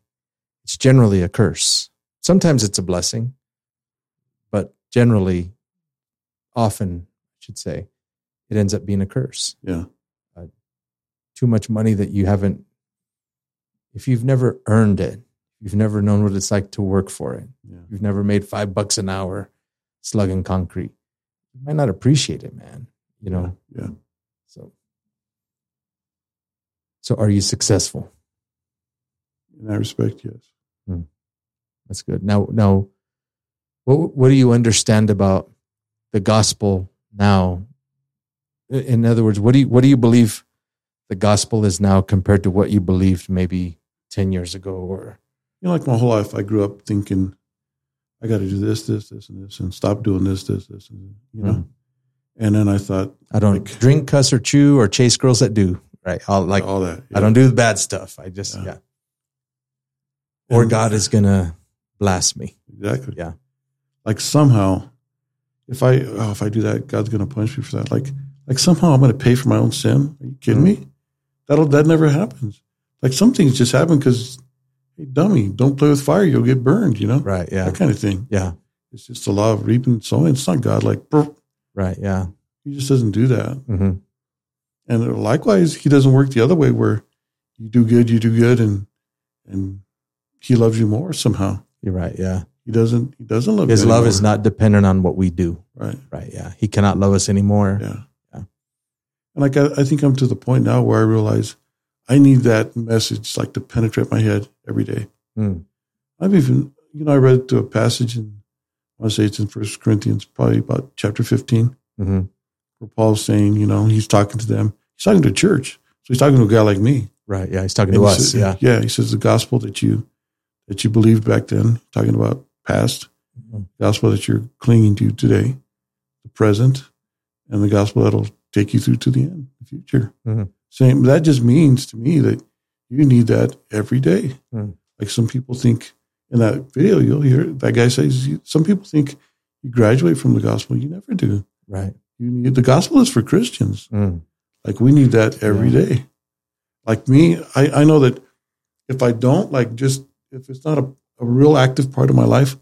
it's generally a curse. Sometimes it's a blessing, but generally, often, I should say, it ends up being a curse. Yeah. Uh, too much money that you haven't. If you've never earned it, you've never known what it's like to work for it. Yeah. You've never made five bucks an hour slugging concrete. You might not appreciate it, man. You know. Yeah. So. So, are you successful? In that respect, yes. Hmm. That's good. Now, now, what what do you understand about the gospel now? In other words, what do you what do you believe the gospel is now compared to what you believed maybe ten years ago? Or You know, like my whole life, I grew up thinking, I got to do this, this, this, and this, and stop doing this, this, this, and you know. Mhm. And then I thought, I don't Like- drink, cuss, or chew, or chase girls that do. Right? I'll like all that. I don't do the bad stuff. I just Yeah. yeah. Or And- God is gonna blast me. exactly. Yeah. Like somehow, if I oh, if I do that, God's going to punish me for that. Like like somehow I'm going to pay for my own sin. Are you kidding Mm. me? That'll that never happens. Like some things just happen because, hey, dummy, don't play with fire, you'll get burned. You know Right? Yeah. that kind of thing. Yeah. It's just the law of reaping and sowing. It's not God. Like brr, Right. Yeah. he just doesn't do that. hmm And likewise, he doesn't work the other way where you do good, you do good, and and he loves you more somehow. You're right. Yeah. He doesn't. He doesn't love His love anymore. is not dependent on what we do. right. Right. Yeah. He cannot love us anymore. Yeah. And like I, I think I'm to the point now where I realize I need that message like to penetrate my head every day. Mm. I've even you know I read through a passage in I want to say it's in First Corinthians, probably about chapter 15, hmm where Paul's saying, you know, he's talking to them. He's talking to church. So he's talking to a guy like me. Right. Yeah. He's talking And to he us. says- Yeah. Yeah. He says the gospel that you that you believed back then, talking about past, Mhm. gospel that you're clinging to today, the present, and the gospel that'll take you through to the end, the future. Mhm. Saying that just means to me that you need that every day. Mhm. Like some people think in that video, you'll hear that guy says, some people think you graduate from the gospel. You never do. Right. You need the gospel is for Christians. Mm. Like we need that every Yeah. day. Like me, I, I know that if I don't, like just if it's not a, a real active part of my life,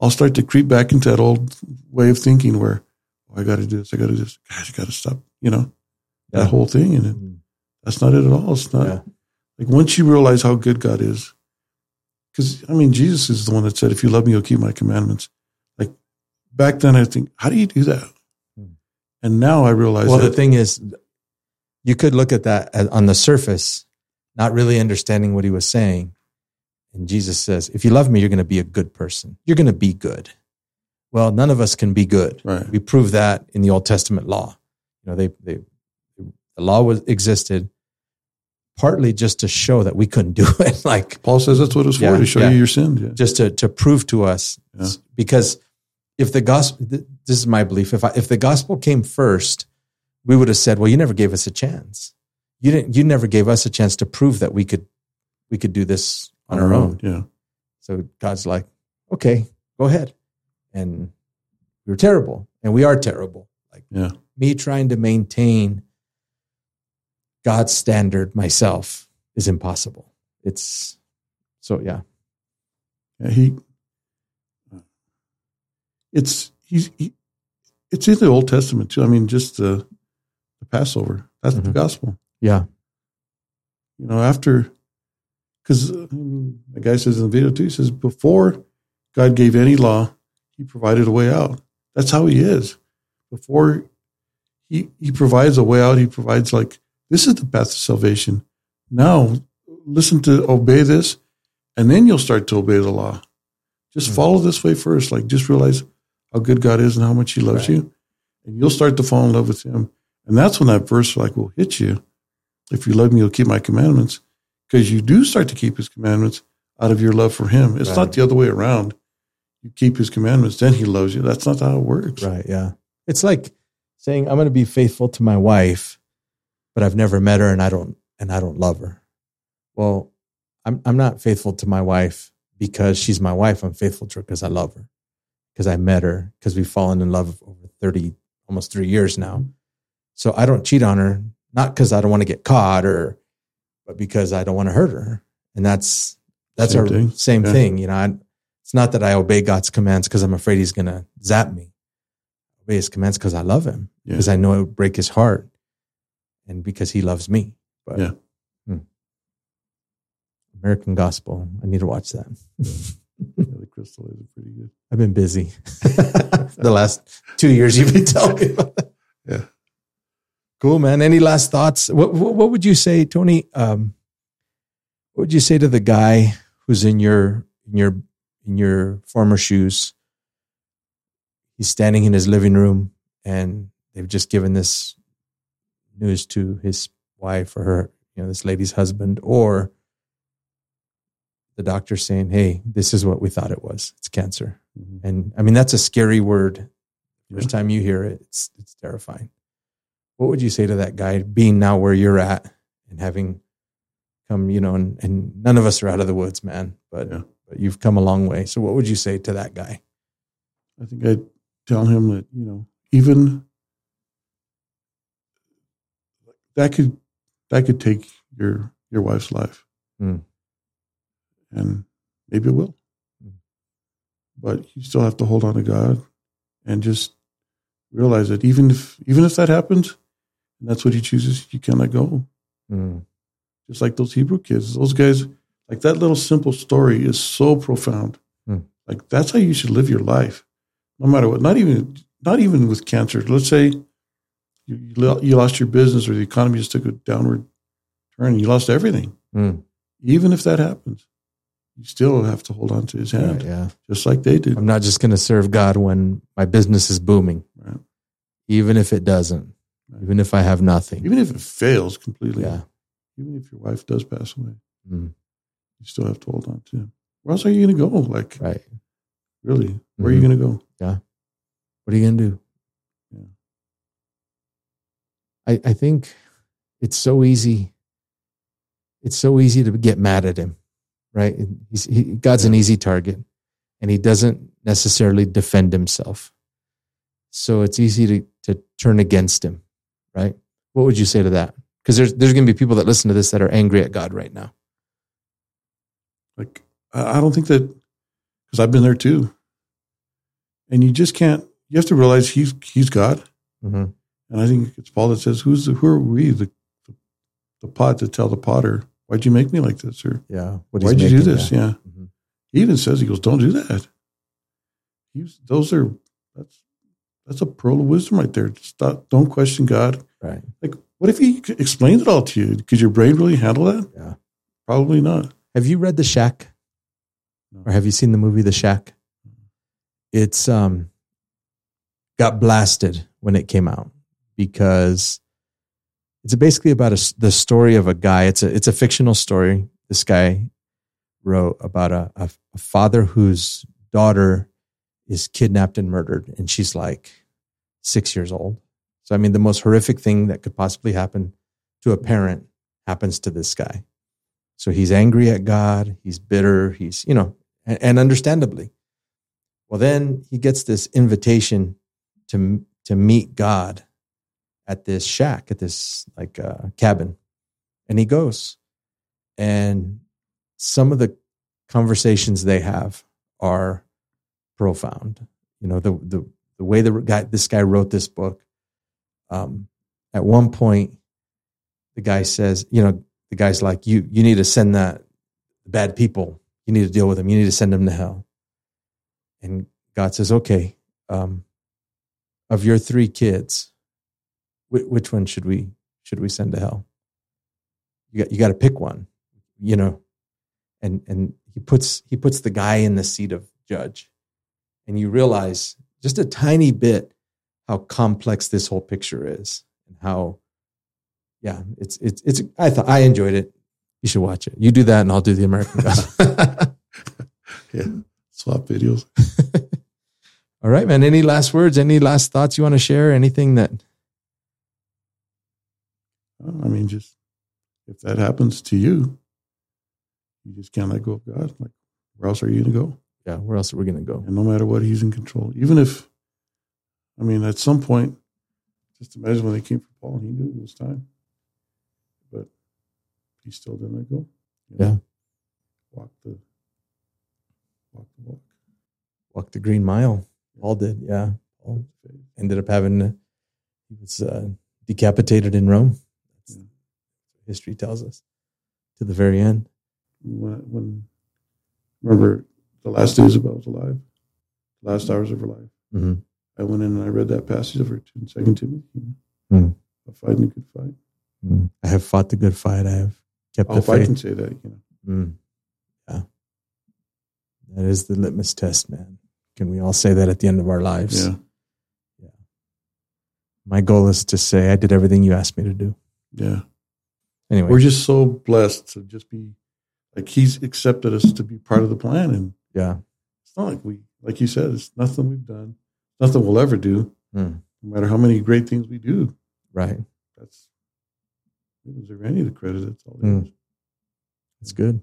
I'll start to creep back into that old way of thinking where oh, I got to do this, I got to do this, gosh, I got to stop, you know, Yeah. that whole thing. And Mm. that's not it at all. It's not Yeah. like once you realize how good God is, because I mean, Jesus is the one that said, if you love me, you'll keep my commandments. Like back then, I think, how do you do that? Hmm. And now I realize Well, that the thing is, you could look at that on the surface, not really understanding what he was saying. And Jesus says, if you love me, you're going to be a good person. You're going to be good. Well, none of us can be good. right. We prove that in the Old Testament law. You know, they, they, the law was existed partly just to show that we couldn't do it. like, Paul says that's what it's for to show yeah. you your sin. Yeah. just to to prove to us Yeah. because if the gospel, this is my belief if I, if the gospel came first we would have said well you never gave us a chance you didn't you never gave us a chance to prove that we could we could do this on our own Yeah. so god's like okay go ahead and we were terrible and we are terrible like Yeah. me trying to maintain god's standard myself is impossible it's so yeah Yeah. He, it's, he's, he, it's in the Old Testament too. I mean, just the, the Passover. That's the Mhm. gospel. Yeah. You know, after, because I mean, the guy says in the video too, he says, before God gave any law, he provided a way out. That's how he is. Before he, he provides a way out, he provides like, this is the path to salvation. Now, listen to obey this, and then you'll start to obey the law. Just mm-hmm. follow this way first. Like, just realize how good God is and how much He loves right. you, and you'll start to fall in love with Him. And that's when that verse like will hit you. If you love me, you'll keep my commandments, because you do start to keep His commandments out of your love for Him. It's right. not the other way around. You keep His commandments, then He loves you. That's not how it works. Right? Yeah. It's like saying, "I'm going to be faithful to my wife," but I've never met her, and I don't, and I don't love her. Well, I'm I'm not faithful to my wife because she's my wife. I'm faithful to her because I love her, because I met her, because we've fallen in love over 30, almost three years now. So I don't cheat on her, not because I don't want to get caught or, but because I don't want to hurt her. And that's, that's same our thing. same yeah. thing. You know, I, it's not that I obey God's commands because I'm afraid he's going to zap me. I obey his commands because I love him, because yeah. I know it would break his heart and because he loves me. But yeah. Hmm. American Gospel. I need to watch that. yeah, the crystal is pretty good. I've been busy the last two years. You've been telling me about that. Yeah. Cool, man. Any last thoughts? What What, what would you say, Tony? Um, what would you say to the guy who's in your in your in your former shoes? He's standing in his living room, and they've just given this news to his wife or her, you know, this lady's husband, or the doctor saying, "Hey, this is what we thought it was. It's cancer." Mm-hmm. And I mean, that's a scary word. First time you hear it, it's it's terrifying. What would you say to that guy, being now where you're at and having come, you know, and, and none of us are out of the woods, man, but yeah. But you've come a long way. So, what would you say to that guy? I think I'd tell him that you know, even that could that could take your your wife's life. Mm and maybe it will. Hmm. But you still have to hold on to God and just realize that even if even if that happens, and that's what He chooses, you can't let go. Mm. Just like those Hebrew kids, those guys, like that little simple story is so profound. Mm. Like that's how you should live your life, no matter what. Not even not even with cancer. Let's say you, you lost your business or the economy just took a downward turn. and You lost everything. Mm. Even if that happens, you still have to hold on to his hand. Right, yeah. Just like they did. I'm not just going to serve God when my business is booming. Right. Even if it doesn't. Right. Even if I have nothing. Even if it fails completely. Yeah. Even if your wife does pass away. Mm. You still have to hold on to him. Where else are you going to go? Like, right. Really? Where mm-hmm. are you going to go? Yeah. What are you going to do? Yeah. I, I think it's so easy. It's so easy to get mad at him right? He's, he, God's an easy target, and he doesn't necessarily defend himself. So it's easy to, to turn against him, right? What would you say to that? Because there's there's going to be people that listen to this that are angry at God right now. Like I don't think that because I've been there too, and you just can't. You have to realize he's he's God, mm-hmm. and I think it's Paul that says, "Who's the, who are we, the, the the pot to tell the potter why'd you make me like this? Or yeah, why'd you do this? Yeah. yeah. Mm-hmm. He even says, he goes, don't do that. He's, those are, that's, that's a pearl of wisdom right there. Stop, don't question God. Right. Like, what if he explained it all to you? Could your brain really handle that? Yeah. Probably not. Have you read The Shack? Or have you seen the movie The Shack? It's um got blasted when it came out because it's basically about a, the story of a guy. It's a it's a fictional story. This guy wrote about a, a, a father whose daughter is kidnapped and murdered, and she's like six years old. So I mean, the most horrific thing that could possibly happen to a parent happens to this guy. So he's angry at God. He's bitter. He's you know, and, and understandably. Well, then he gets this invitation to to meet God at this shack, at this like uh, cabin. And he goes. And some of the conversations they have are profound. You know, the the the way the guy this guy wrote this book. Um, at one point, the guy says, you know, the guy's like, you you need to send that bad people. You need to deal with them. You need to send them to hell. And God says, okay, um, of your three kids, wh- which one should we should we send to hell? You got you got to pick one, you know. And and he puts he puts the guy in the seat of judge, and you realize just a tiny bit how complex this whole picture is, and how, yeah, it's it's it's. I thought I enjoyed it. You should watch it. You do that, and I'll do the American Gospel. yeah, swap videos. All right, man. Any last words? Any last thoughts you want to share? Anything that? I mean, just if that happens to you, you just can't let go of God. Like, where else are you going to go? Yeah, where else are we going to go? And no matter what, He's in control. Even if, I mean, at some point, just imagine when they came for Paul, and he knew it was time, he still didn't let go. You know? Yeah, walk the walk the walk. Walk the green mile. Paul did, yeah. Paul ended up having he was uh, decapitated in Rome. Yeah. history tells us to the very end. When, when remember the last days of was alive, last hours of her life. Mm-hmm. I went in and I read that passage of her in Second Timothy. You know, mm. fighting a good fight. Mm. I have fought the good fight. I have kept oh, the faith. I can say that, you know. Mm. Yeah, that is the litmus test, man. Can we all say that at the end of our lives? Yeah. Yeah. My goal is to say I did everything you asked me to do. Yeah. Anyway, we're just so blessed to just be like He's accepted us to be part of the plan, and yeah, it's not like we, like you said, it's nothing we've done, nothing we'll ever do, mm. no matter how many great things we do. Right. That's we deserve any of the credit. That's all. Mm. That's good.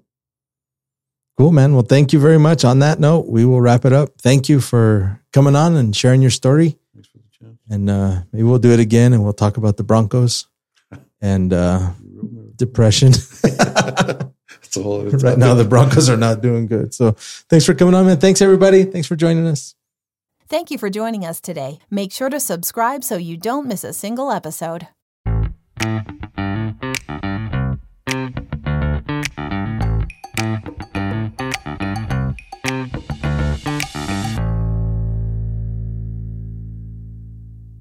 Cool, man. Well, thank you very much. On that note, we will wrap it up. Thank you for coming on and sharing your story. Thanks for the chance. And uh, maybe we'll do it again and we'll talk about the Broncos and uh, depression. That's all. right now, the Broncos are not doing good. So thanks for coming on, man. Thanks, everybody. Thanks for joining us. Thank you for joining us today. Make sure to subscribe so you don't miss a single episode.